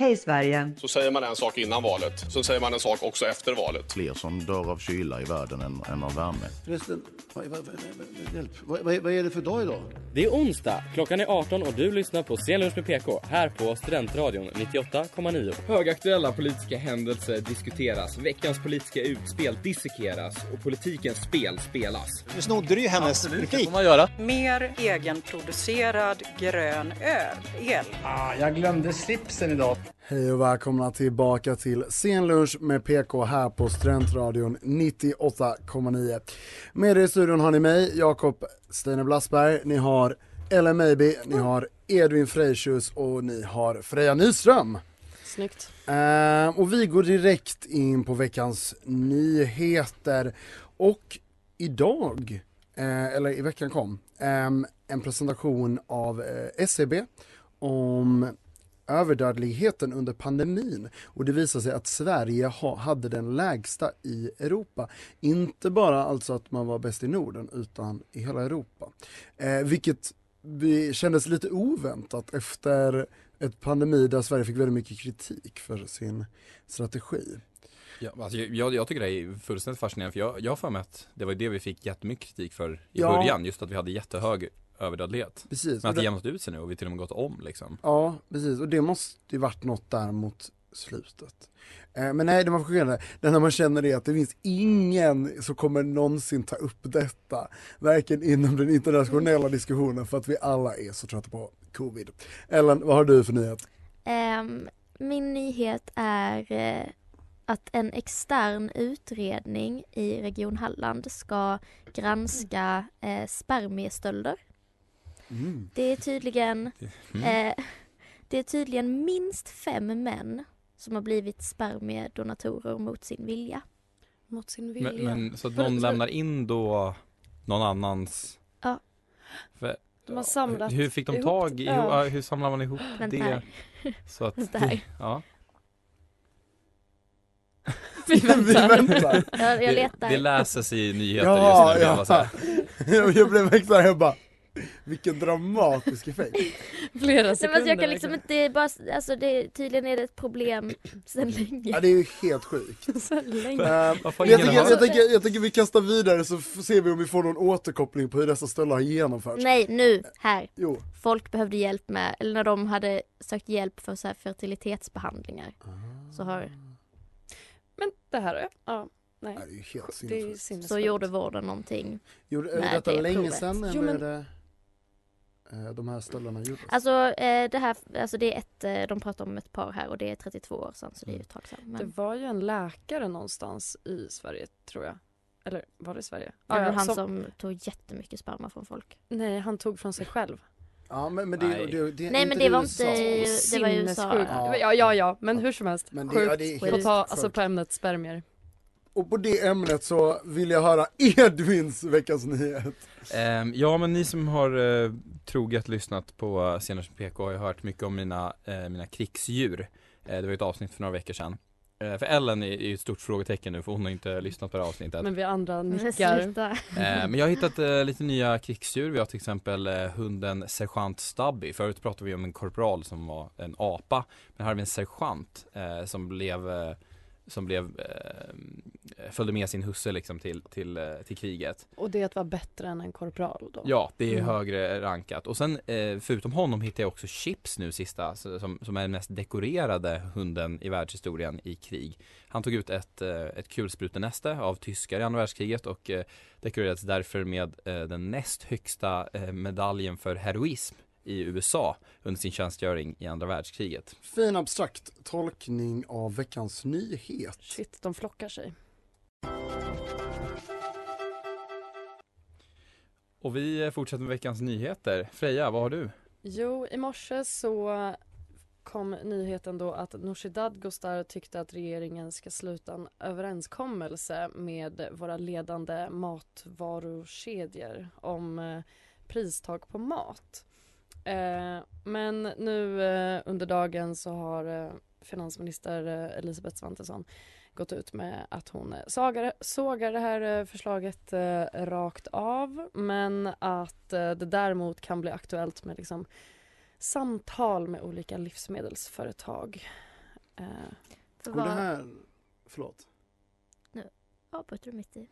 Hej Sverige! Så säger man en sak innan valet, så säger man en sak också efter valet. Fler som dör av kyla i världen än, än av värme. Förresten, vad, vad, vad, hjälp. Vad, vad, vad är det för dag idag? Det är onsdag, klockan är 18 och du lyssnar på Scenlunch med PK här på Studentradion 98,9. Högaktuella politiska händelser diskuteras, veckans politiska utspel dissekeras och politikens spel spelas. Nu snodde du ju hennes Absolut, man göra. Mer egenproducerad grön öl. El. Ah, jag glömde slipsen idag. Hej och välkomna tillbaka till Scenlunch med PK här på Studentradion 98,9. Med er i studion har ni mig, Jakob Steine Blassberg, ni har Ellen Maybe, ni har Edvin Frejtjus och ni har Freja Nyström. Snyggt. Eh, och vi går direkt in på veckans nyheter. Och idag, eh, eller i veckan kom, eh, en presentation av eh, SCB om överdödligheten under pandemin och det visar sig att Sverige ha, hade den lägsta i Europa. Inte bara alltså att man var bäst i Norden utan i hela Europa. Eh, vilket vi kändes lite oväntat efter ett pandemi där Sverige fick väldigt mycket kritik för sin strategi. Ja, alltså jag, jag tycker det är fullständigt fascinerande för jag, jag har för mig att det var det vi fick jättemycket kritik för i Ja. början, just att vi hade jättehög överdödlighet. Precis. Men att det jämnat ut sig nu och vi till och med gått om liksom. Ja, precis. Och det måste ju varit något där mot slutet. Eh, men nej, det var fascinerande. Det när man känner det att det finns ingen som kommer någonsin ta upp detta. Varken inom den internationella diskussionen för att vi alla är så trötta på covid. Ellen, vad har du för nyhet? Ehm, min nyhet är eh, att en extern utredning i Region Halland ska granska eh, spermiestölder. Mm. Det är tydligen Mm. eh, det är tydligen minst fem män som har blivit spermiedonatorer mot sin vilja. Mot sin vilja. Men, men så att någon för- lämnar in då någon annans Ja. För, De har samlat Hur fick de ihop- tag i, ja. hur, hur samlar man ihop Vänta det? här. Så att, Vänta här. ja. Vi Vi väntar. Jag, jag letar. Det, det läses i nyheter Ja, just nu, ja. jag jag blev extra jag bara, vilken dramatisk effekt. Flera Nej, sekunder. men jag kan liksom verkligen. inte, det är bara, alltså det, tydligen är det ett problem sedan länge. Ja, det är ju helt sjukt. Så länge. Varför jag, tänker, jag, tänker, jag tänker vi kastar vidare så ser vi om vi får någon återkoppling på hur dessa stölder har genomförts. Nej, nu, här. Jo. Folk behövde hjälp med, eller när de hade sökt hjälp för så här fertilitetsbehandlingar. Så har, Men det här är, ja, nej. Det är ju helt Det är sinnessjukt. så gjorde vården någonting. Gjorde, är Nej, detta det är länge provet. sedan eller Jo, men- är det eh, de här stölderna gjordes? Alltså eh, det här, alltså det är ett, eh, de pratar om ett par här och det är 32 år sedan så det är ju ett tag sedan. Det Men var ju en läkare någonstans i Sverige tror jag. Eller var det Sverige? det var Ja, väl han som- som tog jättemycket sperma från folk. Nej, han tog från sig själv. ja men, men det, Nej. det, det, Nej, inte men det var USA. inte- det var i USA. Ja. Ja, ja, ja, men hur som helst. Men det- Sjukt. ja, det är På helt ta, alltså på ämnet spermier. Och på det ämnet så vill jag höra Edvins veckans nyhet. Ehm, ja men ni som har eh, troget lyssnat på uh, Senast PK har ju hört mycket om mina, eh, mina krigsdjur. Eh, det var ju ett avsnitt för några veckor sedan. För Ellen är ju ett stort frågetecken nu för hon har inte lyssnat på det här avsnittet. Men vi andra nickar. men jag har hittat lite nya krigsdjur. Vi har till exempel hunden sergeant Stubby. Förut pratade vi om en korpral som var en apa. Men här har vi en sergeant som blev som blev, eh, följde med sin husse liksom till, till, eh, till kriget. Och det att vara bättre än en korpral då? Ja, det är Mm. högre rankat. Och sen eh, förutom honom hittade jag också Chips nu sista, som, som är den mest dekorerade hunden i världshistorien i krig. Han tog ut ett, eh, ett kulsprutenäste av tyskar i andra världskriget och eh, dekorerades därför med eh, den näst högsta eh, medaljen för heroism i USA under sin tjänstgöring i andra världskriget. Fin abstrakt tolkning av veckans nyhet. Shit, de flockar sig. Och vi fortsätter med veckans nyheter. Freja, vad har du? Jo, i morse så kom nyheten då att Nooshi Dadgostar tyckte att regeringen ska sluta en överenskommelse med våra ledande matvarukedjor om eh, pristak på mat. Eh, men nu eh, under dagen så har eh, finansminister eh, Elisabeth Svantesson gått ut med att hon eh, sågar, sågar det här eh, förslaget eh, rakt av men att eh, det däremot kan bli aktuellt med liksom, samtal med olika livsmedelsföretag. Eh, För Och det här, förlåt. Nu avbryter du mitt i.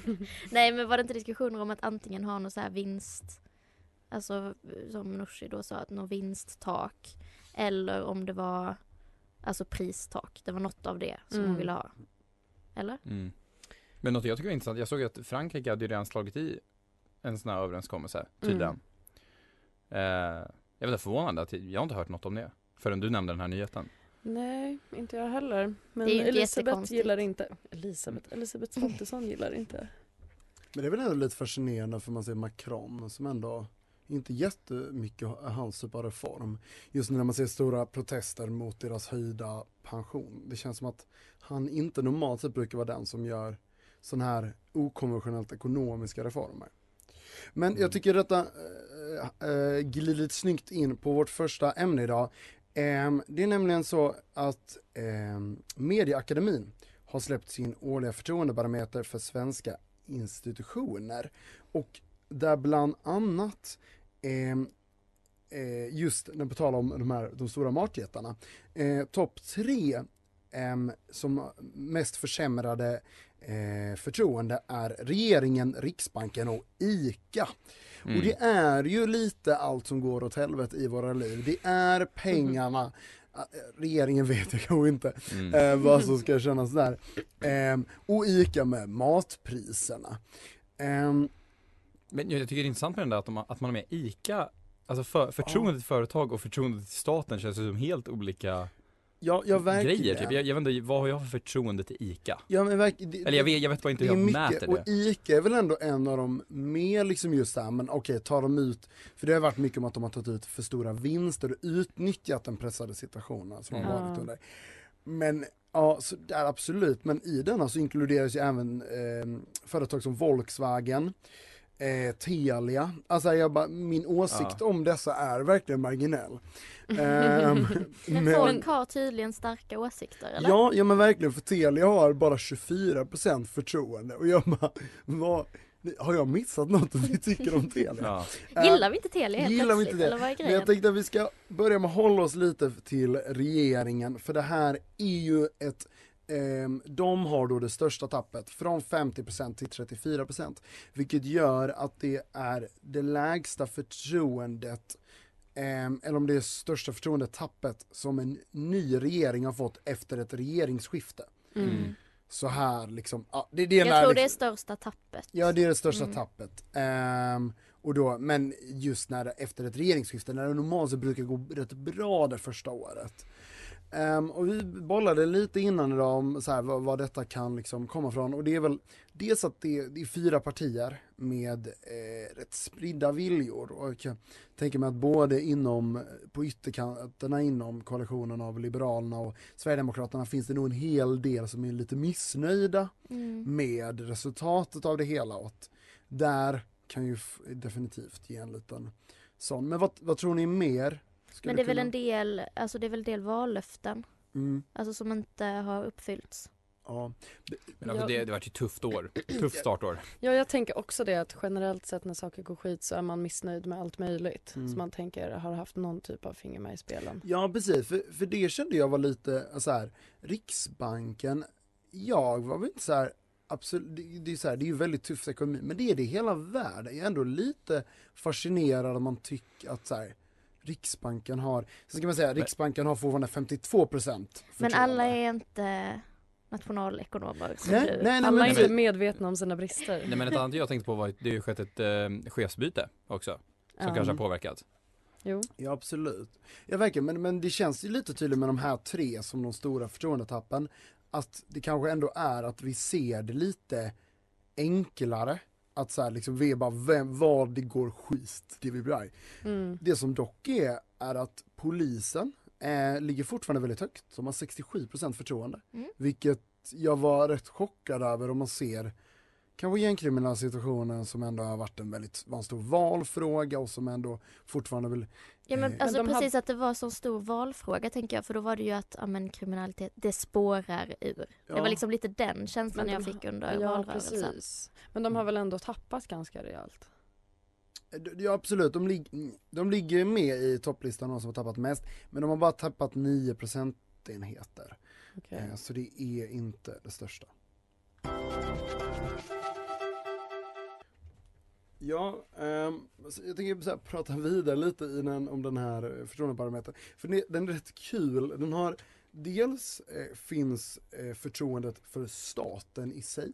Nej men var det inte diskussioner om att antingen ha någon så här vinst, alltså som Nooshi då sa, att någon vinsttak eller om det var alltså pristak. Det var något av det som Mm. hon ville ha. Eller? Mm. Men något jag tycker är intressant, jag såg att Frankrike hade ju redan slagit i en sån här överenskommelse tydligen. Eh, jag är väldigt förvånad att jag har inte hört något om det förrän du nämnde den här nyheten. nej, inte jag heller. Men inte Elisabeth gillar inte, Elisabeth, Elisabeth Svantesson gillar inte. Men det är väl ändå lite fascinerande för man ser Macron som ändå inte jättemycket hans typ av reform. Just när man ser stora protester mot deras höjda pension. Det känns som att han inte normalt sett brukar vara den som gör sådana här okonventionellt ekonomiska reformer. Men jag tycker detta äh, äh, glider lite snyggt in på vårt första ämne idag. Ehm, det är nämligen så att ehm, Mediaakademin har släppt sin årliga förtroendebarometer för svenska institutioner och där bland annat just när vi talar om de här de stora matjättarna, eh, topp tre ehm, som mest försämrade eh, förtroende är regeringen, Riksbanken och ICA. Mm. Och det är ju lite allt som går åt helvete i våra liv. Det är pengarna, eh, regeringen vet jag kanske inte Mm. eh, vad som ska kännas där. Ehm, och ICA med matpriserna. Ehm, Men jag tycker det är intressant med den där att, de, att man är med ICA, alltså för, förtroendet till företag och förtroendet till staten känns som helt olika ja, ja, verkligen. grejer. Typ. Jag, jag vet inte, vad har jag för förtroende till ICA? Ja, men verk, det, Eller jag vet, jag vet bara inte hur jag mycket, mäter och det. ICA är väl ändå en av de mer liksom just såhär, men okej, tar de ut, för det har varit mycket om att de har tagit ut för stora vinster och utnyttjat den pressade situationen som har Mm. varit Ja. under. Men ja, så där absolut, men i denna så inkluderas ju även eh, företag som Volkswagen, eh, Telia, alltså jag bara, min åsikt Ja. om dessa är verkligen marginell. Ehm, Men folk har tydligen starka åsikter eller? Ja, ja men verkligen för Telia har bara 24% förtroende och jag bara, vad, har jag missat något om ni tycker om Telia? Ja. Eh, Gillar vi inte Telia helt gillar vi inte det? Eller vad är Men jag tänkte att vi ska börja med att hålla oss lite till regeringen för det här är ju ett de har då det största tappet från 50% till 34% vilket gör att det är det lägsta förtroendet ehm, eller om det är största förtroendetappet som en ny regering har fått efter ett regeringsskifte. Mm. Så här liksom, ja, det, det är Jag tror det är liksom- största tappet. Ja det är det största Mm. tappet. Ehm, och då, men just när efter ett regeringsskifte, när det normalt så brukar gå rätt bra det första året. Ehm, och vi bollade lite innan idag om så här, vad, vad detta kan liksom komma från och det är väl dels att det, det är fyra partier med eh, rätt spridda viljor och jag tänker mig att både inom, på ytterkanterna inom koalitionen av Liberalerna och Sverigedemokraterna finns det nog en hel del som är lite missnöjda Mm. med resultatet av det hela och där kan ju definitivt ge en liten sån. Men vad, vad tror ni mer? Men det är väl en del, alltså det är väl en del vallöften, Mm, alltså som inte har uppfyllts. ja. Men alltså, det, det var ju ett tufft år, tufft startår. Ja, jag tänker också det att generellt sett när saker går skit så är man missnöjd med allt möjligt. Mm. Så man tänker har haft någon typ av finger med i spelen. ja precis, för, för det kände jag var lite så här, Riksbanken, jag var väl inte så här Absolut, det, det, är så här, det är ju väldigt tufft ekonomi, men det är det i hela världen. Jag är ändå lite fascinerad om man tycker att så här, Riksbanken har, så ska man säga, Riksbanken har fortfarande 52 procent Men alla är inte nationalekonomer som Nej, du. nej, nej, Alla men är inte medvetna om sina brister. Nej men ett annat jag tänkte på var att det har ju skett ett eh, chefsbyte också, som Ja. kanske har påverkat. Jo. Ja absolut. Ja verkligen, men, men det känns ju lite tydligt med de här tre som de stora förtroendetappen att det kanske ändå är att vi ser det lite enklare att så här liksom bara vem, vad det går skit, det vi blir. Mm. Det som dock är, är att polisen eh, ligger fortfarande väldigt högt, de har 67% förtroende. Mm. Vilket jag var rätt chockad över om man ser kanske gängkriminalitetssituationen som ändå har varit en väldigt var en stor valfråga och som ändå fortfarande vill Ja men Eh, alltså de precis att det var så stor valfråga tänker jag för då var det ju att ja, men, kriminalitet det spårar ur. Det Ja. var liksom lite den känslan Men jag de fick under Ja valrörelsen. precis. Men de har väl ändå tappat ganska rejält? Ja absolut, de, lig- de ligger med i topplistan de som har tappat mest men de har bara tappat 9 procentenheter. Okej. Eh, Så det är inte det största. Ja, så jag tänker så här, prata vidare lite i den, om den här förtroendebarometern. För det- den är rätt kul. Den har, dels eh, finns eh, förtroendet för staten i sig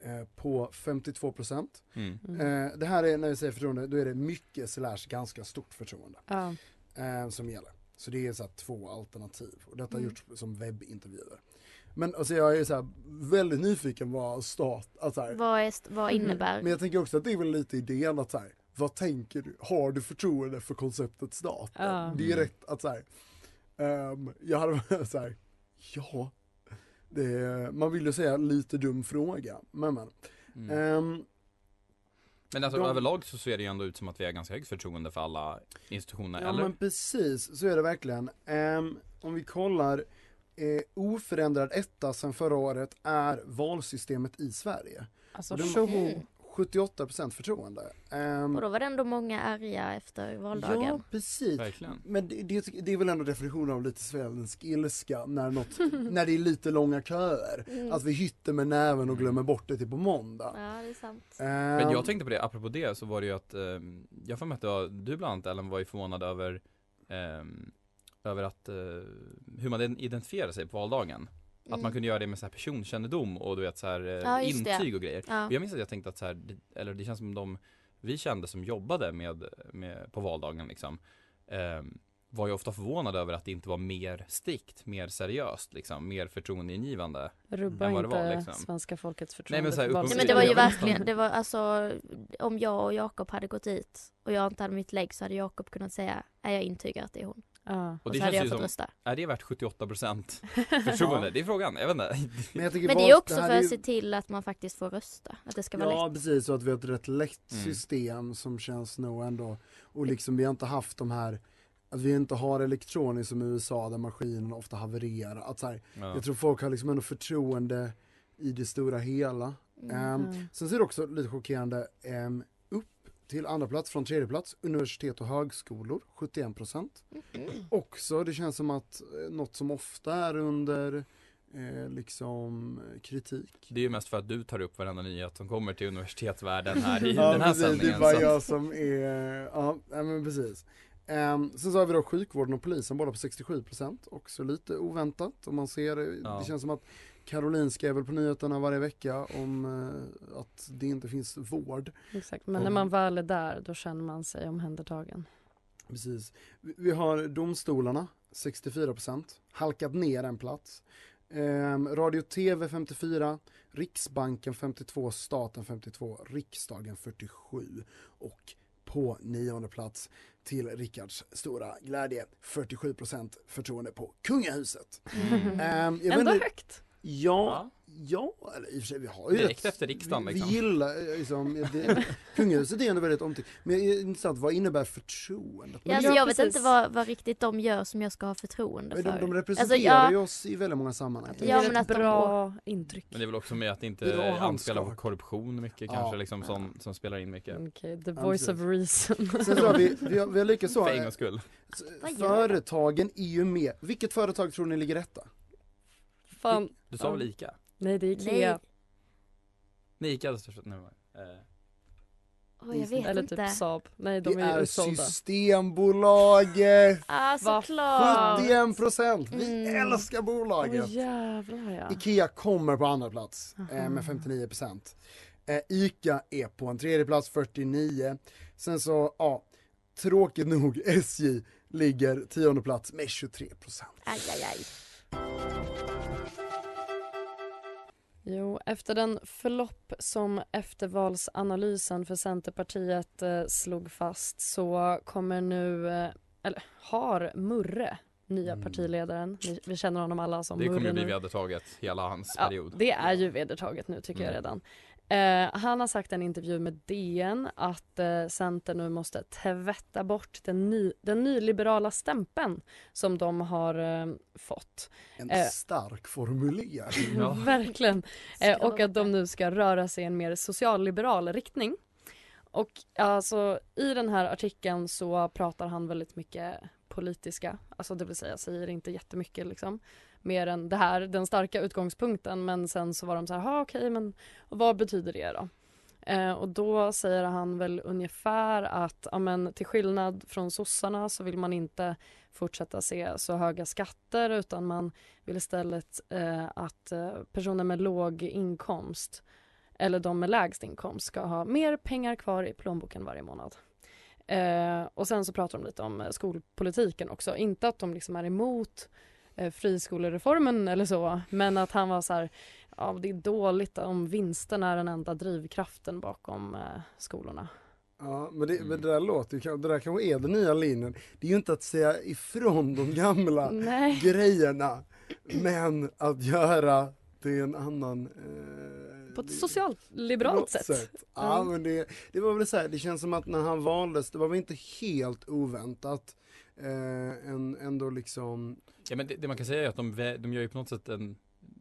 eh, på 52 procent. Mm. Eh, det här är, när vi säger förtroende, då är det mycket slash ganska stort förtroende Ja. eh, som gäller. Så det är så här två alternativ och detta har Mm. gjorts som webbintervjuer. Men alltså jag är så här väldigt nyfiken vad stat, alltså här, Vad, är, st- vad innebär? men jag tänker också att det är väl lite idén att så här, vad tänker du? Har du förtroende för konceptet staten? Ja. Det är rätt att så här, ehm, jag hade varit så här, ja, det är, man vill ju säga lite dum fråga, men men. Mm. Ehm, Men alltså de- överlag så ser det ju ändå ut som att vi har ganska högt förtroende för alla institutioner, Ja eller? men precis, så är det verkligen. Ehm, om vi kollar, eh, oförändrad etta sedan förra året är valsystemet i Sverige. Alltså tjoho. Mm. 78% förtroende. Ehm, Och då var det ändå många arga efter valdagen. ja, precis. Verkligen. Men det, det, det är väl ändå definitionen av lite svensk ilska när, något, när det är lite långa köer. Mm. Att vi hytter med näven och glömmer bort det till på måndag. Ja det är sant. Men Ehm, jag tänkte på det, apropå det så var det ju att, eh, jag får med att du bland annat Ellen var ju förvånad över, ehm, över att, eh, hur man identifierar sig på valdagen. Att man Mm. kunde göra det med så här personkännedom och du vet så här eh, Ja, just det. intyg och grejer. Ja. Och jag minns att jag tänkte att så här, det, eller det känns som de vi kände som jobbade med, med på valdagen liksom, ehm, var ju ofta förvånade över att det inte var mer strikt, mer seriöst liksom, mer förtroendeingivande. Rubba än vad det inte var, liksom. svenska folkets Nej, förtroende men så här, Nej men det var ju verkligen, det var alltså om jag och Jakob hade gått dit och jag inte hade mitt lägg så hade Jakob kunnat säga, är jag intygar att det är hon. Ja. Och Och det så hade känns jag ju fått som, rösta. är det värt 78% förtroende? Det är frågan, jag vet inte. Men, jag Men det är också här för är att ju- se till att man faktiskt får rösta. Att det ska vara Ja lätt. precis, så att vi har ett rätt lätt Mm. system som känns nog ändå, och liksom vi har inte haft de här, att vi inte har elektroniskt som i USA där maskinen ofta havererar. Att så här, Ja. Jag tror folk har liksom ändå förtroende i det stora hela. Mm. Mm. sen ser det också lite chockerande um, till andra plats från tredje plats, universitet och högskolor, 71%. Mm. Också, det känns som att eh, något som ofta är under eh, liksom eh, kritik. Det är ju mest för att du tar upp varenda nyhet som kommer till universitetsvärlden här i ja, den här precis, det är sändningen. bara så- jag som är, ja men precis. Um, sen så har vi då sjukvården och polisen båda på 67% också lite oväntat om man ser det, Ja. det känns som att Karolinska är väl på nyheterna varje vecka om eh, att det inte finns vård. Exakt, men när man väl är där då känner man sig omhändertagen. Precis. Vi, har domstolarna 64%, halkat ner en plats. Ehm, Radio TV 54, Riksbanken 52, staten 52, riksdagen 47 och på nionde plats till Rickards stora glädje 47% förtroende på kungahuset. Mm. Vet Ändå högt. Ja, ja, eller i och för sig vi har ju Direkt rätt- efter riksdagen, vi, liksom. vi gillar eh, liksom, det, kungahuset är ändå väldigt omtyckt. Men det är intressant, vad innebär förtroendet? Ja, alltså, jag vet inte vad, vad riktigt de gör som jag ska ha förtroende Men för. de, de representerar Alltså, jag- oss i väldigt många sammanhang. Det Ja, ger men ett att de- bra intryck. Men det är väl också med att inte anspelar på korruption mycket Ja. kanske liksom som, som spelar in mycket. Okej, the Ja, voice of reason. Sen så har vi, vi har, vi har lika så, För en gångs skull. företagen är ju med. Vilket företag tror ni ligger etta? Fan. Du sa väl ICA? Nej det är Ikea. Nej. Nej, ICA hade största, nej, eh, Åh, jag vet Eller inte. typ Saab. Nej Det de är är utsålda. Systembolaget! Ah, såklart. 71 procent! Vi Mm. älskar bolaget! Åh jävlar ja. Ikea kommer på andra plats eh, med 59 procent. Eh, Ica är på en tredje plats 49. Sen så, ja, tråkigt nog, SJ ligger tionde plats med 23 procent. Aj, aj, aj. Jo, efter den förlopp som eftervalsanalysen för Centerpartiet eh, slog fast så kommer nu, eh, eller har Murre, nya Mm. partiledaren, vi, vi känner honom alla som det kommer Murre ju bli vedertaget hela hans Ja, period. det är ju vedertaget nu tycker jag Mm. redan. Eh, han har sagt i en intervju med DN att eh, Centern nu måste tvätta bort den, ny, den nyliberala stämpeln som de har eh, fått. En Eh, stark formulering. Verkligen. Eh, och att de nu ska röra sig i en mer socialliberal riktning. Och alltså i den här artikeln så pratar han väldigt mycket politiska, alltså det vill säga säger inte jättemycket liksom. Mer än det här, den starka utgångspunkten men sen så var de så här, "Ha, okej men vad betyder det då? Eh, och då säger han väl ungefär att amen, till skillnad från sossarna så vill man inte fortsätta se så höga skatter utan man vill istället eh, att eh, personer med låg inkomst eller de med lägst inkomst ska ha mer pengar kvar i plånboken varje månad. Eh, och sen så pratar de lite om skolpolitiken också. Inte att de liksom är emot friskolereformen eller så, men att han var så här, ja det är dåligt om vinsten är den enda drivkraften bakom eh, skolorna. Ja, men det, men det där låter ju, det där kanske är den nya linjen. Det är ju inte att säga ifrån de gamla Nej. grejerna, men att göra det en annan eh, På ett socialliberalt något sätt. Ja, Mm. men det, det var väl så här, det känns som att när han valdes, det var väl inte helt oväntat. Eh, en, ändå liksom, Ja men det, det man kan säga är att de, de gör ju på något sätt en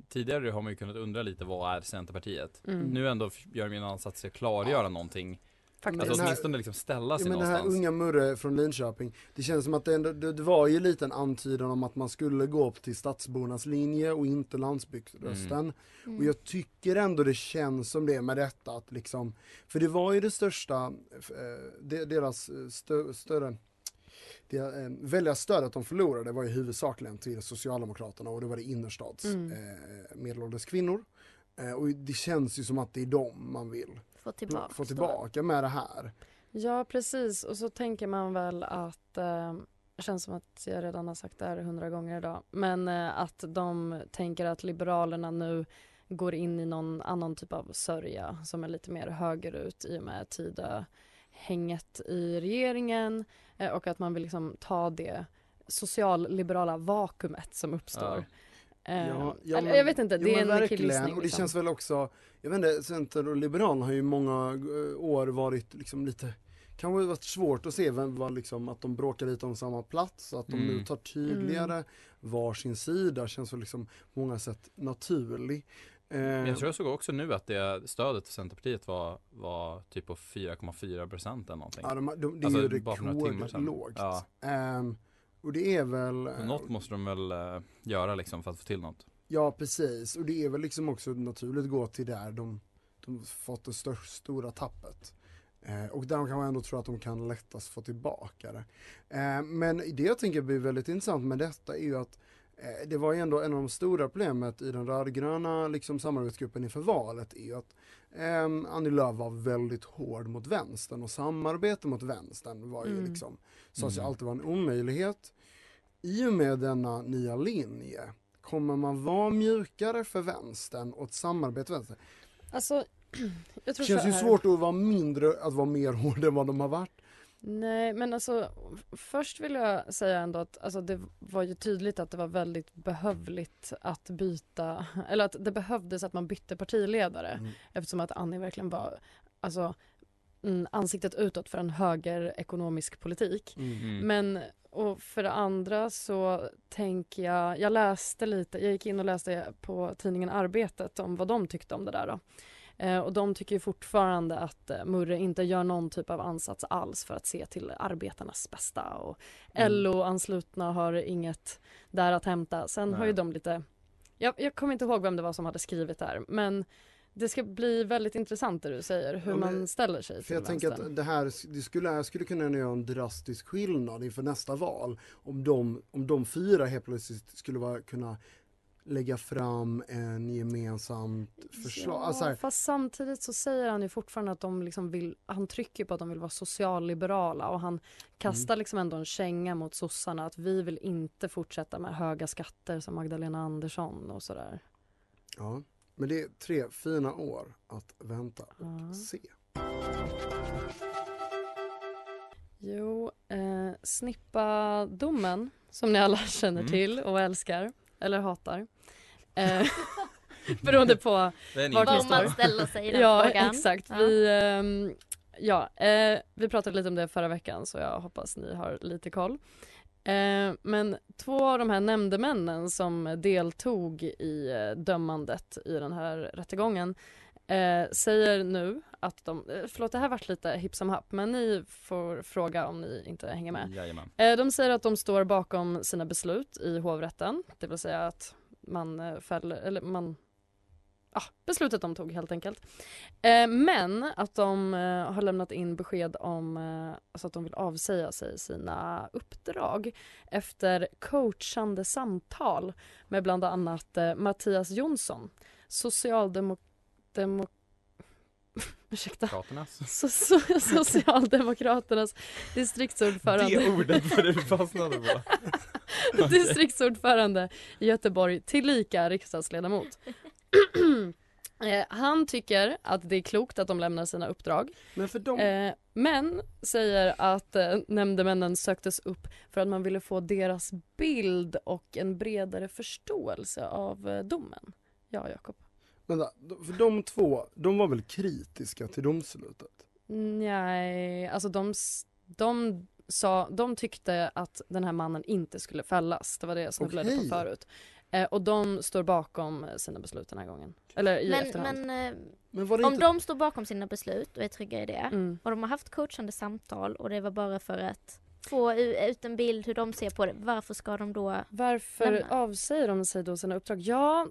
Tidigare har man ju kunnat undra lite vad är Centerpartiet? Mm. Nu ändå gör de en ansats till att klargöra någonting Faktiskt. Alltså Den här- åtminstone liksom ställa Ja, sig men det här någonstans unga Murre från Linköping, det känns som att det, ändå, det, det var ju lite en antydan om att man skulle gå upp till stadsbornas linje och inte landsbygdsrösten. Mm. Och jag tycker ändå det känns som det med detta att liksom, för det var ju det största, eh, de- deras eh, stö, större det eh, väljarstödet de förlorade var ju huvudsakligen till Socialdemokraterna och det var det innerstads Mm. eh, medelålders kvinnor. Eh, och det känns ju som att det är dem man vill Få tillbaka. få tillbaka med det här. Ja precis och så tänker man väl att eh, det känns som att jag redan har sagt det här hundra gånger idag men eh, att de tänker att Liberalerna nu går in i någon annan typ av sörja som är lite mer högerut i och med Tidöhänget i regeringen eh, och att man vill liksom ta det socialliberala vakuumet som uppstår. Eh, Ja, ja, eller, men- jag vet inte, det jo, är en killgissning. Och det liksom. känns väl också, jag vet inte, Center och Liberalerna har ju många eh, år varit liksom lite Kanske varit svårt att se vem var liksom att de bråkar lite om samma plats, att de nu Mm. tar tydligare varsin sida känns väl liksom på många sätt naturlig. Eh, Men Jag tror jag såg också nu att det stödet till Centerpartiet var, var typ på 4,4 procent eller någonting ja, de, de, det är Alltså, ju rekordlågt. Ja. Ehm, och det är väl Något måste de väl eh, göra liksom för att få till något Ja precis, och det är väl liksom också naturligt att gå till där de, de fått det största, stora tappet. Eh, och där de kanske ändå tror att de kan lättast få tillbaka det. Eh, men det jag tänker blir väldigt intressant med detta är ju att eh, det var ju ändå en av de stora problemet i den rödgröna liksom, samarbetsgruppen inför valet är ju att eh, Annie Lööf var väldigt hård mot vänstern och samarbete mot vänstern var ju Mm. liksom, sades ju Mm. alltid vara en omöjlighet. I och med denna nya linje Kommer man vara mjukare för vänstern och ett samarbete vänstern? Alltså, jag Det tror känns så ju svårt att vara mindre, att vara mer hård än vad de har varit. Nej men alltså först vill jag säga ändå att alltså, det var ju tydligt att det var väldigt behövligt att byta eller att det behövdes att man bytte partiledare Mm. eftersom att Annie verkligen var alltså mm, ansiktet utåt för en högerekonomisk politik. Mm. Men och för det andra så tänker jag, jag läste lite, jag gick in och läste på tidningen Arbetet om vad de tyckte om det där då. Eh, och de tycker fortfarande att eh, Murre inte gör någon typ av ansats alls för att se till arbetarnas bästa och Mm. LO-anslutna har inget där att hämta. Sen har ju Nej. de lite, jag, jag kommer inte ihåg vem det var som hade skrivit där men det ska bli väldigt intressant det du säger, hur Ja, men- man ställer sig För till jag tänker att det här, det skulle, skulle kunna göra en drastisk skillnad inför nästa val. Om de, om de fyra helt plötsligt skulle vara, kunna lägga fram en gemensamt förslag. Ja, Alltså fast samtidigt så säger han ju fortfarande att de liksom vill, han trycker på att de vill vara socialliberala och han kastar Mm. liksom ändå en känga mot sossarna att vi vill inte fortsätta med höga skatter som Magdalena Andersson och sådär. ja. Men det är tre fina år att vänta och Ja. se. Jo, eh, Snippa-domen som ni alla känner Mm. till och älskar eller hatar. Eh, beroende på vart Var står. man ställer sig i den ja, frågan. exakt. Ja. Vi, ehm, ja, eh, vi pratade lite om det förra veckan så jag hoppas ni har lite koll. Eh, men två av de här nämndemännen som deltog i eh, dömandet i den här rättegången eh, säger nu att de, eh, förlåt det här vart lite hipp som happ men ni får fråga om ni inte hänger med. Jajamän. Eh, De säger att de står bakom sina beslut i hovrätten, det vill säga att man eh, fäller, eller man, ja, beslutet de tog helt enkelt. Eh, Men att de eh, har lämnat in besked om eh, alltså att de vill avsäga sig sina uppdrag efter coachande samtal med bland annat eh, Mattias Jonsson, socialdemok... Demo, ursäkta. So, so, Socialdemokraternas distriktsordförande. Det ordet var det du fastnade på. distriktsordförande i Göteborg, tillika riksdagsledamot. Eh, Han tycker att det är klokt att de lämnar sina uppdrag. Men dem, Eh, men säger att eh, nämndemännen söktes upp för att man ville få deras bild och en bredare förståelse av eh, domen. Ja, Jakob. Vänta, för de två, de var väl kritiska till domslutet? Nej, alltså de, de sa, de tyckte att den här mannen inte skulle fällas. Det var det jag snubblade Okej. på förut. Eh, och de står bakom sina beslut den här gången. Eller i Men, efterhand. men eh, Men var det om inte... de står bakom sina beslut och är trygga i det Mm. och de har haft coachande samtal och det var bara för att få ut en bild hur de ser på det. Varför ska de då Varför lämna? avsäger de sig då sina uppdrag? Ja,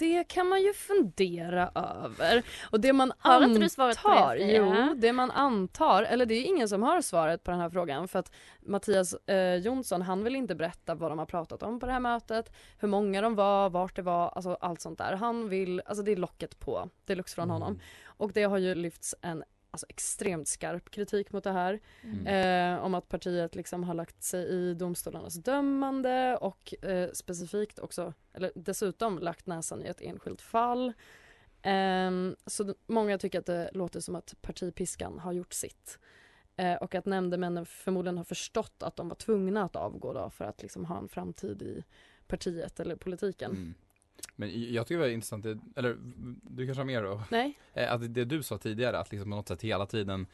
det kan man ju fundera över. Och det man Har antar, inte du svaret på det, jo, det man antar, eller det är ingen som har svaret på den här frågan för att Mattias eh, Jonsson, han vill inte berätta vad de har pratat om på det här mötet, hur många de var, vart det var, alltså allt sånt där. Han vill, alltså det är locket på, deluxe från honom. Och det har ju lyfts en alltså extremt skarp kritik mot det här. Mm. Eh, om att partiet liksom har lagt sig i domstolarnas dömande och eh, specifikt också, eller dessutom lagt näsan i ett enskilt fall. Ehm, så många tycker att det låter som att partipiskan har gjort sitt. Eh, och att nämndemännen förmodligen har förstått att de var tvungna att avgå då för att liksom ha en framtid i partiet eller politiken. Mm. Men jag tycker det var intressant, det- eller du kanske har mer då? Nej? Eh, Att det du sa tidigare, att liksom på något sätt hela tiden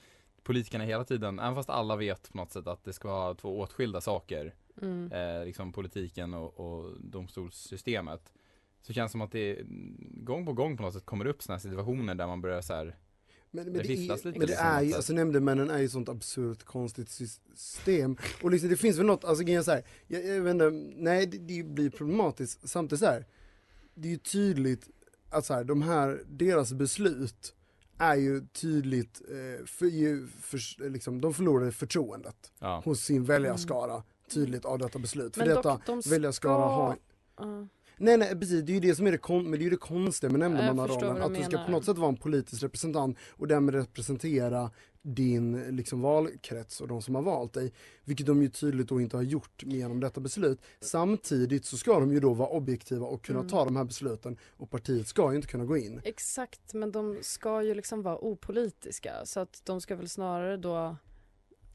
Politikerna hela tiden, även fast alla vet på något sätt att det ska vara två åtskilda saker Mm. eh, Liksom politiken och, och domstolssystemet Så känns det som att det gång på gång på något sätt kommer upp sådana här situationer där man börjar så här Men, men Det det, är, men det liksom är ju, så- alltså nämndemännen är ju ett sånt absurt konstigt system. Och liksom det finns väl något, alltså grejen är så här, jag, jag vet inte, nej det, det blir problematiskt samtidigt så här. Det är ju tydligt att så här, de här, deras beslut är ju tydligt, eh, för, ju, för, liksom, de förlorade förtroendet Ja. hos sin väljarskara tydligt av detta beslut. För Men dock, detta de ska- väljarskara har Ja. Nej nej precis, det är ju det som är det, kon- men det är ju det konstiga med nämndemannarollen. Att du du ska menar. på något sätt vara en politisk representant och därmed representera din liksom, valkrets och de som har valt dig. Vilket de ju tydligt då inte har gjort genom detta beslut. Samtidigt så ska de ju då vara objektiva och kunna Mm. ta de här besluten och partiet ska ju inte kunna gå in. Exakt, men de ska ju liksom vara opolitiska så att de ska väl snarare då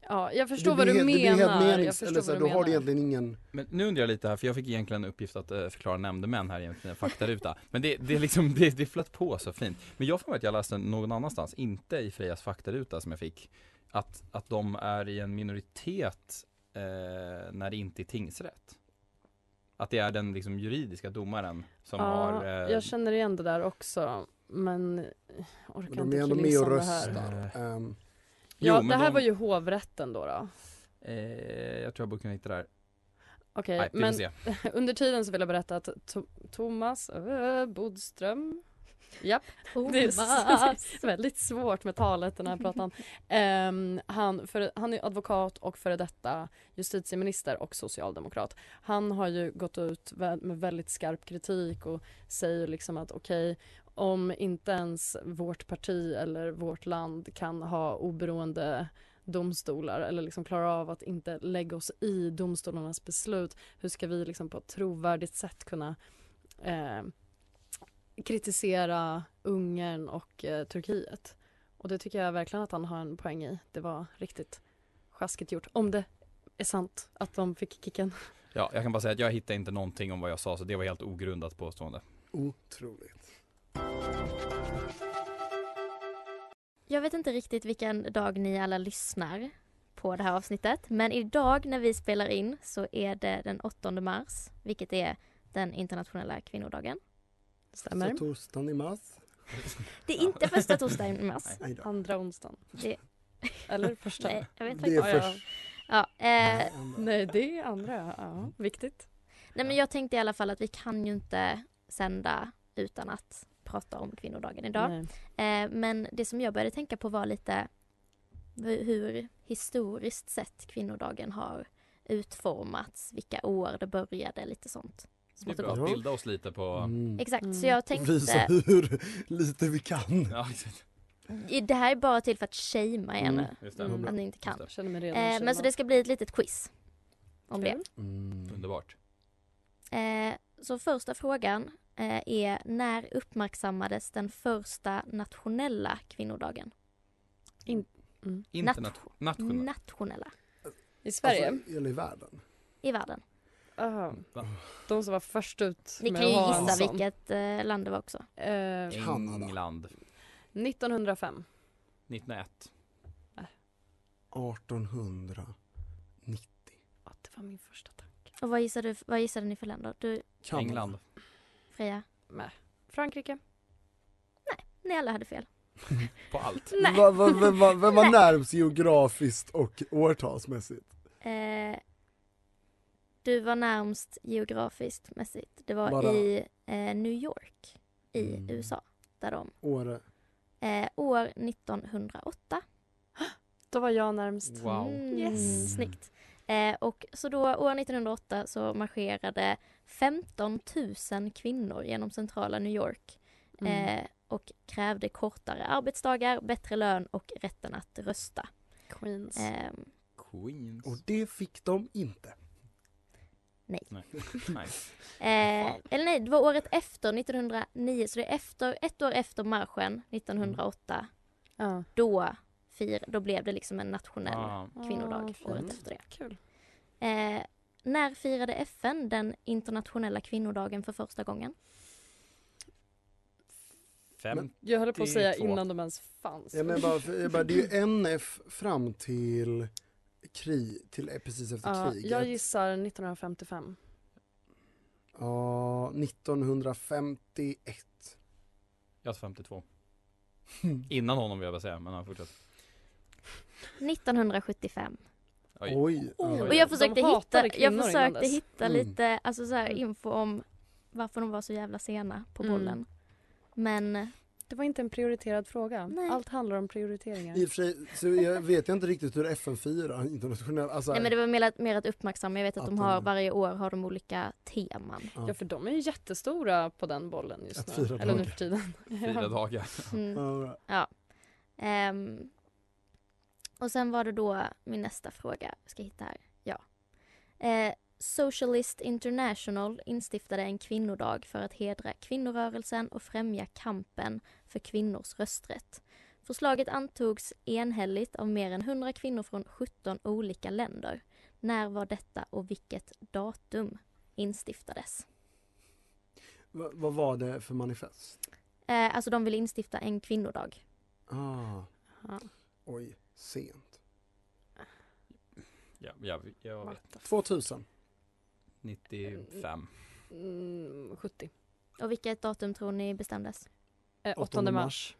Ja, jag förstår vad du helt- det blir helt menar. Eller så vad här, du då har du menar. egentligen ingen Men nu undrar jag lite här, för jag fick egentligen en uppgift att eh, förklara nämndemän här i en faktaruta Men det, det är liksom, det, det flöt på så fint Men jag får att jag läste någon annanstans, inte i Frejas faktaruta som jag fick Att, att de är i en minoritet eh, när det inte är tingsrätt Att det är den liksom juridiska domaren som ja, har eh, jag känner igen det där också men orkar Men de inte är ändå med och om det här. röstar. Ja, Jo, det här de- var ju hovrätten då. då. eh, Jag tror jag borde kunna hitta det här Okej, får men under tiden så vill jag berätta att to- Thomas äh, Bodström Japp, det är s- väldigt svårt med talet den här pratan. Ehm, han, för, han är advokat och före detta justitieminister och socialdemokrat. Han har ju gått ut med väldigt skarp kritik och säger liksom att okej, om inte ens vårt parti eller vårt land kan ha oberoende domstolar eller liksom klara av att inte lägga oss i domstolarnas beslut, hur ska vi liksom på ett trovärdigt sätt kunna eh, kritisera Ungern och eh, Turkiet. Och det tycker jag verkligen att han har en poäng i. Det var riktigt sjaskigt gjort. Om det är sant att de fick kicken. Ja, jag kan bara säga att jag hittade inte någonting om vad jag sa så det var helt ogrundat påstående Otroligt. Jag vet inte riktigt vilken dag ni alla lyssnar på det här avsnittet. Men idag när vi spelar in så är det den 8 mars, vilket är den internationella kvinnodagen. Stämmer. Så torsdagen i mars. Det är inte första torsdagen i mars. Andra onsdagen. Det, Eller första? nej, jag vet Det är faktiskt Ja, först. Ja, eh, Nej, det är andra. Ja, viktigt. nej men jag tänkte i alla fall att vi kan ju inte sända utan att prata om kvinnodagen idag. Eh, men det som jag började tänka på var lite hu- hur historiskt sett kvinnodagen har utformats, vilka år det började, lite sånt. Det är Smått och bra gott. att bilda oss lite på... Mm. Exakt, Mm. så jag Visa tänkte, hur lite vi kan. Ja, exakt. i- det här är bara till för att shamea er Mm, det. Mm. att ni inte kan. Jag känner mig redan Eh, men så det ska bli ett litet quiz om det. Mm. Underbart. Eh, så första frågan eh, är när uppmärksammades den första nationella kvinnodagen? Internat nationell. Nationella I Sverige? Alltså, eller i världen. i världen. Aha. Va? De som var först ut Ni med kan ju att ha en gissa sån. vilket eh, land det var också. Eh, Kanada. England. 1905. 1901. 1890. Ja, det var min första tanke. Och vad gissade, vad gissade ni för länder? Du, Kanada. England. Freja? Nej. Frankrike. Ni alla hade fel. På allt. Nej. Va, va, vem, var- vem var närmst geografiskt och årtalsmässigt? Eh, du var närmst geografiskt mässigt. Det var Bara- i eh, New York i Mm. USA. Där de, Åre? eh, år 1908. Då var jag närmst. Wow. Mm, Yes. Snyggt. Eh, och så då år 1908 så marscherade 15 000 kvinnor genom centrala New York Mm. eh, och krävde kortare arbetsdagar, bättre lön och rätten att rösta. Queens. Ehm, Queens. Och det fick de inte. Nej. Nej. Eh, eller nej, det var året efter, 1909, så det är efter, ett år efter marschen 1908. Ja. Då, fir, då blev det liksom en nationell Ah. kvinnodag Ah, året efter det. Kul. Eh, när firade FN den internationella kvinnodagen för första gången? Fem. Jag höll på att säga 52. innan de ens fanns. Ja, men bara, bara, det är ju NF fram till krig, till eh, precis efter Ja, kriget. jag gissar 1955. Ja, 1951. Jag är 52. Innan honom vill jag bara säga, men han fortsätter. 1975. Oj. Oj. Ja. Och jag försökte hitta, jag försökte hitta Mm. lite alltså så här, Mm. info om varför de var så jävla sena på Mm. bollen. Men Det var inte en prioriterad fråga. Nej. Allt handlar om prioriteringar. I och för sig, så jag vet jag inte riktigt hur FN firar internationellt. Alltså, Nej men det var mer att, mer att uppmärksamma. Jag vet att, Att de har varje år har de olika teman. Ja för de är ju jättestora på den bollen just Att nu. Eller nu för tiden. Fyra dagar. Mm. Ja, Ja. Ehm, och sen var det då min nästa fråga. Jag ska hitta här. Ja. Eh, Socialist International instiftade en kvinnodag för att hedra kvinnorörelsen och främja kampen för kvinnors rösträtt. Förslaget antogs enhälligt av mer än 100 kvinnor från 17 olika länder. När var detta och vilket datum instiftades? Va, vad var det för manifest? Eh, alltså de ville instifta en kvinnodag. Ah, Ja. oj, sent. Ja, jag, jag vet. 2000. 95. Mm, 70. Och vilket datum tror ni bestämdes? Eh, 8 8 mars.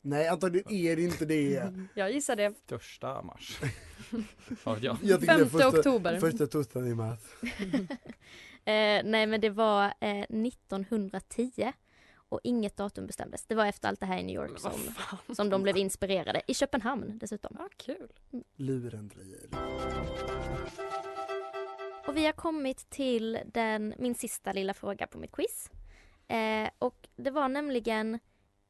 Nej antagligen är det inte det. Jag gissar det. Första mars. Jag. Jag tycker det är Femte första, oktober. Första torsdagen i mars. Eh, nej men det var eh, 1910 och inget datum bestämdes. Det var efter allt det här i New York som, som de blev inspirerade. I Köpenhamn dessutom. Ja, kul. Lurendrejeri. Och vi har kommit till den, min sista lilla fråga på mitt quiz. Eh, och det var nämligen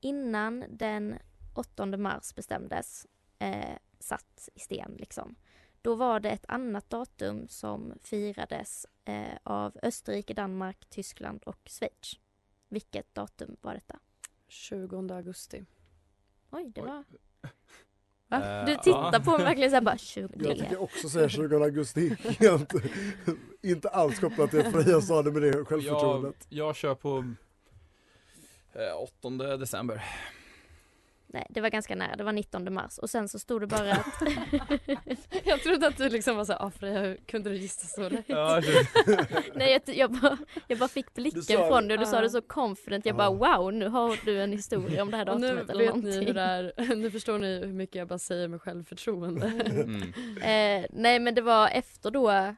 innan den 8 mars bestämdes, eh, satt i sten liksom. Då var det ett annat datum som firades eh, av Österrike, Danmark, Tyskland och Schweiz. Vilket datum var detta? 20 augusti. Oj, det Oj. var... Eh, Du tittar på mig verkligen såhär bara 20. Jag tycker också säga 20 augusti. Helt, inte alls kopplat till att Freja sa det med det självförtroendet. Jag, jag kör på 8 december. Nej, det var ganska nära. Det var 19 mars. Och sen så stod det bara att... Jag trodde att du liksom var såhär, ah, Freja hur kunde du gissa så lätt? Ja, Nej, jag, jag, bara, jag bara fick blicken sa- från dig och du sa det så confident. Jag bara wow, nu har du en historia om det här Och nu datumet eller vet någonting. ni hur det är, nu förstår ni hur mycket jag bara säger med självförtroende. Mm. Eh, nej men det var efter då,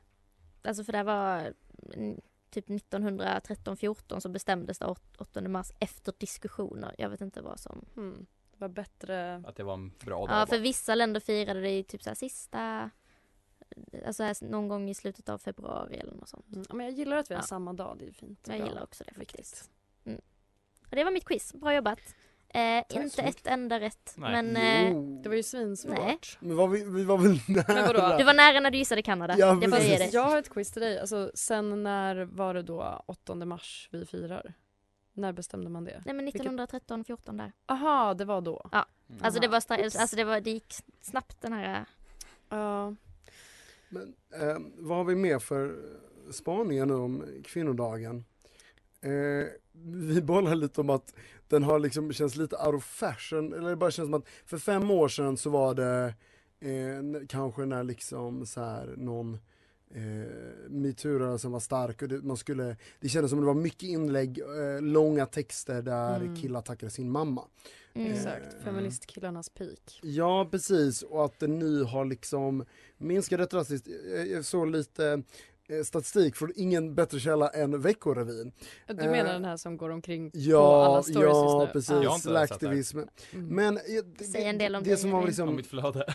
alltså för det här var mm, typ 1913-14 så bestämdes det 8 mars efter diskussioner. Jag vet inte vad som. Mm. Det var bättre. Att det var en bra dag. Ja för vissa länder firade det i typ så här sista, alltså här någon gång i slutet av februari eller något sånt. Mm. Ja, Men jag gillar att vi har Ja. samma dag, det är fint. Jag Bra. gillar också det faktiskt. Mm. Och det var mitt quiz, bra jobbat. Eh, inte ett enda rätt. Nej. Men eh. Det var ju svinsvårt. Nej. Men var vi, vi var väl nära? Du var nära när du gissade Kanada. Ja, det jag precis. Jag har ett quiz till dig. Alltså, sen när var det då 8 mars vi firar? När bestämde man det? Nej men Vilket- 1913-14 där. Aha, det var då. Ja. Alltså det var, stra- Oops. alltså det var, det gick snabbt den här. Ja. Men, eh, vad har vi mer för spaningar nu om kvinnodagen? Eh, vi bollar lite om att den har liksom, känns lite out of fashion, eller det bara känns som att för fem år sedan så var det eh, kanske när liksom så här någon eh, metoo-rörelsen var stark och det, man skulle, det kändes som det var mycket inlägg, eh, långa texter där Mm. killar tackade sin mamma. Mm. Exakt, feministkillarnas peak. Ja, precis. Och att det nu har liksom minskat rätt drastiskt. Jag- Jag såg lite eh, statistik från ingen bättre källa än Veckorevyn. Du Eh, menar den här som går omkring på Ja, alla stories ja just nu? precis. Aktivism. Mm. Men eh, det, Säg en del om det som var Elin. Om liksom, mitt flöde.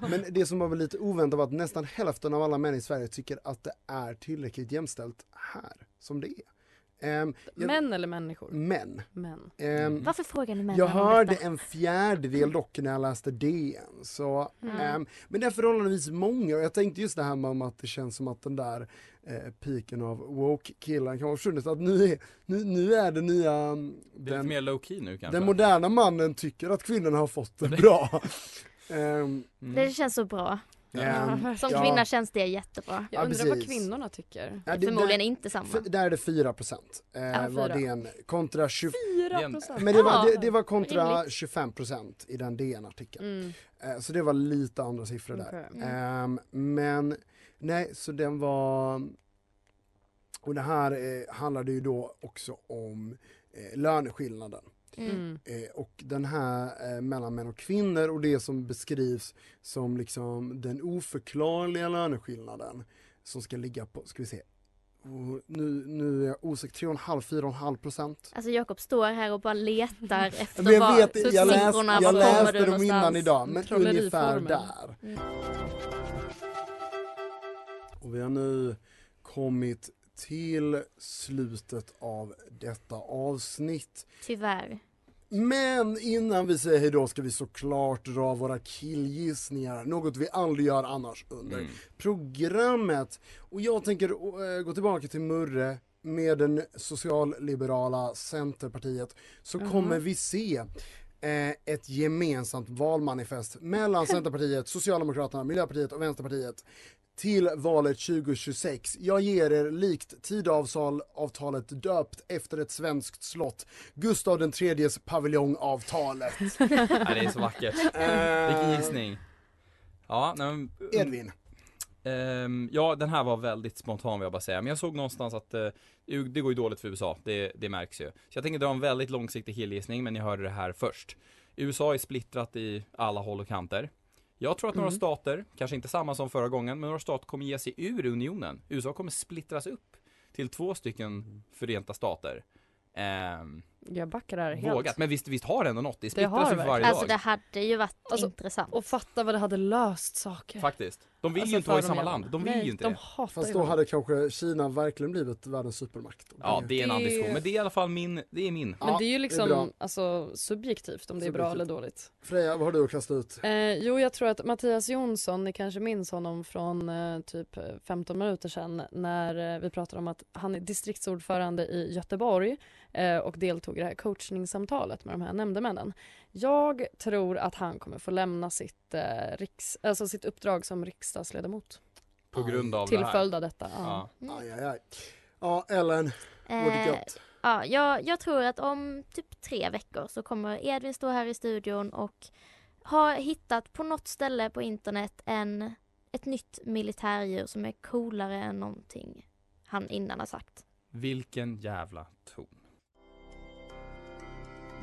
men det som var väl lite oväntat var att nästan hälften av alla män i Sverige tycker att det är tillräckligt jämställt här som det är. Ehm, jag- Män eller människor? Män. Män. Ehm, Varför frågar ni mig Jag hörde detta? en fjärdedel dock när jag läste DN. Så, Mm. ehm, men det är förhållandevis många och jag tänkte just det här med att det känns som att den där eh, piken av woke-killen kan ha försvunnit. Att nu är, nu, nu är det nya, mm, Det är den, mer low key nu kanske. den moderna mannen tycker att kvinnorna har fått det bra. Ehm, Mm. Det känns så bra. Ehm, Som ja. kvinna känns det jättebra. Jag undrar precis. vad kvinnorna tycker. Ja, det- Förmodligen där- inte samma. Där är det 4 procent. Eh, Ja, var fyra. DN kontra 20, 4 procent. men det var, Ja, det, det var kontra rimligt. 25 procent i den DN-artikeln. Mm. Eh, Så det var lite andra siffror där. Okej. Ehm, men nej, så den var... Och det här eh, handlade ju då också om eh, löneskillnaden. Mm. Mm. Eh, och den här eh, mellan män och kvinnor och det som beskrivs som liksom den oförklarliga löneskillnaden som ska ligga på, ska vi se, oh, nu, nu är jag osäker, 3,5-4,5 procent. Alltså Jakob står här och bara letar efter Men jag var, vet, så jag, läs, siffrorna, jag var kommer läste dem innan idag, men ungefär där. Mm. Och vi har nu kommit till slutet av detta avsnitt. Tyvärr. Men innan vi säger hejdå ska vi såklart dra våra killgissningar, något vi aldrig gör annars under Mm. programmet. Och jag tänker eh, gå tillbaka till Murre med den socialliberala Centerpartiet så Mhm. kommer vi se eh, ett gemensamt valmanifest mellan Centerpartiet, Socialdemokraterna, Miljöpartiet och Vänsterpartiet till valet 2026. Jag ger er likt Tidöavtalet döpt efter ett svenskt slott, Gustav tredjes paviljongavtalet. Ja, det är så vackert. Vilken Eh, gissning. Ja, men, Edvin. Ehm, ja, den här var väldigt spontan vill jag bara säga. Men jag såg någonstans att ju- det går ju dåligt för USA, det, det märks ju. Så jag tänker dra en väldigt långsiktig killgissning, men ni hörde det här först. USA är splittrat i alla håll och kanter. Jag tror att några Mm. stater, kanske inte samma som förra gången, men några stater kommer ge sig ur unionen. USA kommer splittras upp till två stycken förenta stater. Ehm, Jag backar där helt. vågat, men visst, visst har det ändå något? Det Det splittras har ju för varje Alltså dag. det hade ju varit Alltså, intressant. Och fatta vad det hade löst saker. Faktiskt. De vill Alltså, ju inte vara i samma land. De vill Nej, ju inte de det. Fast då hade kanske Kina verkligen blivit världens supermakt. Ja, det är en Det- ambition. Men det är i alla fall min, det är min. Men det är ju liksom bra. alltså, subjektivt om det är bra Subjektivt. eller dåligt. Freja, vad har du att kasta ut? Eh, jo, jag tror att Mattias Jonsson, ni kanske minns honom från eh, typ eh, 15 minuter sedan när eh, vi pratade om att han är distriktsordförande i Göteborg eh, och deltog i det här coachningssamtalet med de här nämndemännen. Jag tror att han kommer få lämna sitt, eh, riks, alltså sitt uppdrag som riksdagsledamot På grund av till det här. följd av detta. Ja. Ja. Aj, aj, aj. Ja, Ellen, Eh? Ja, jag, jag tror att om typ tre veckor så kommer Edvin stå här i studion och ha hittat på något ställe på internet en, ett nytt militärdjur som är coolare än någonting han innan har sagt. Vilken jävla ton.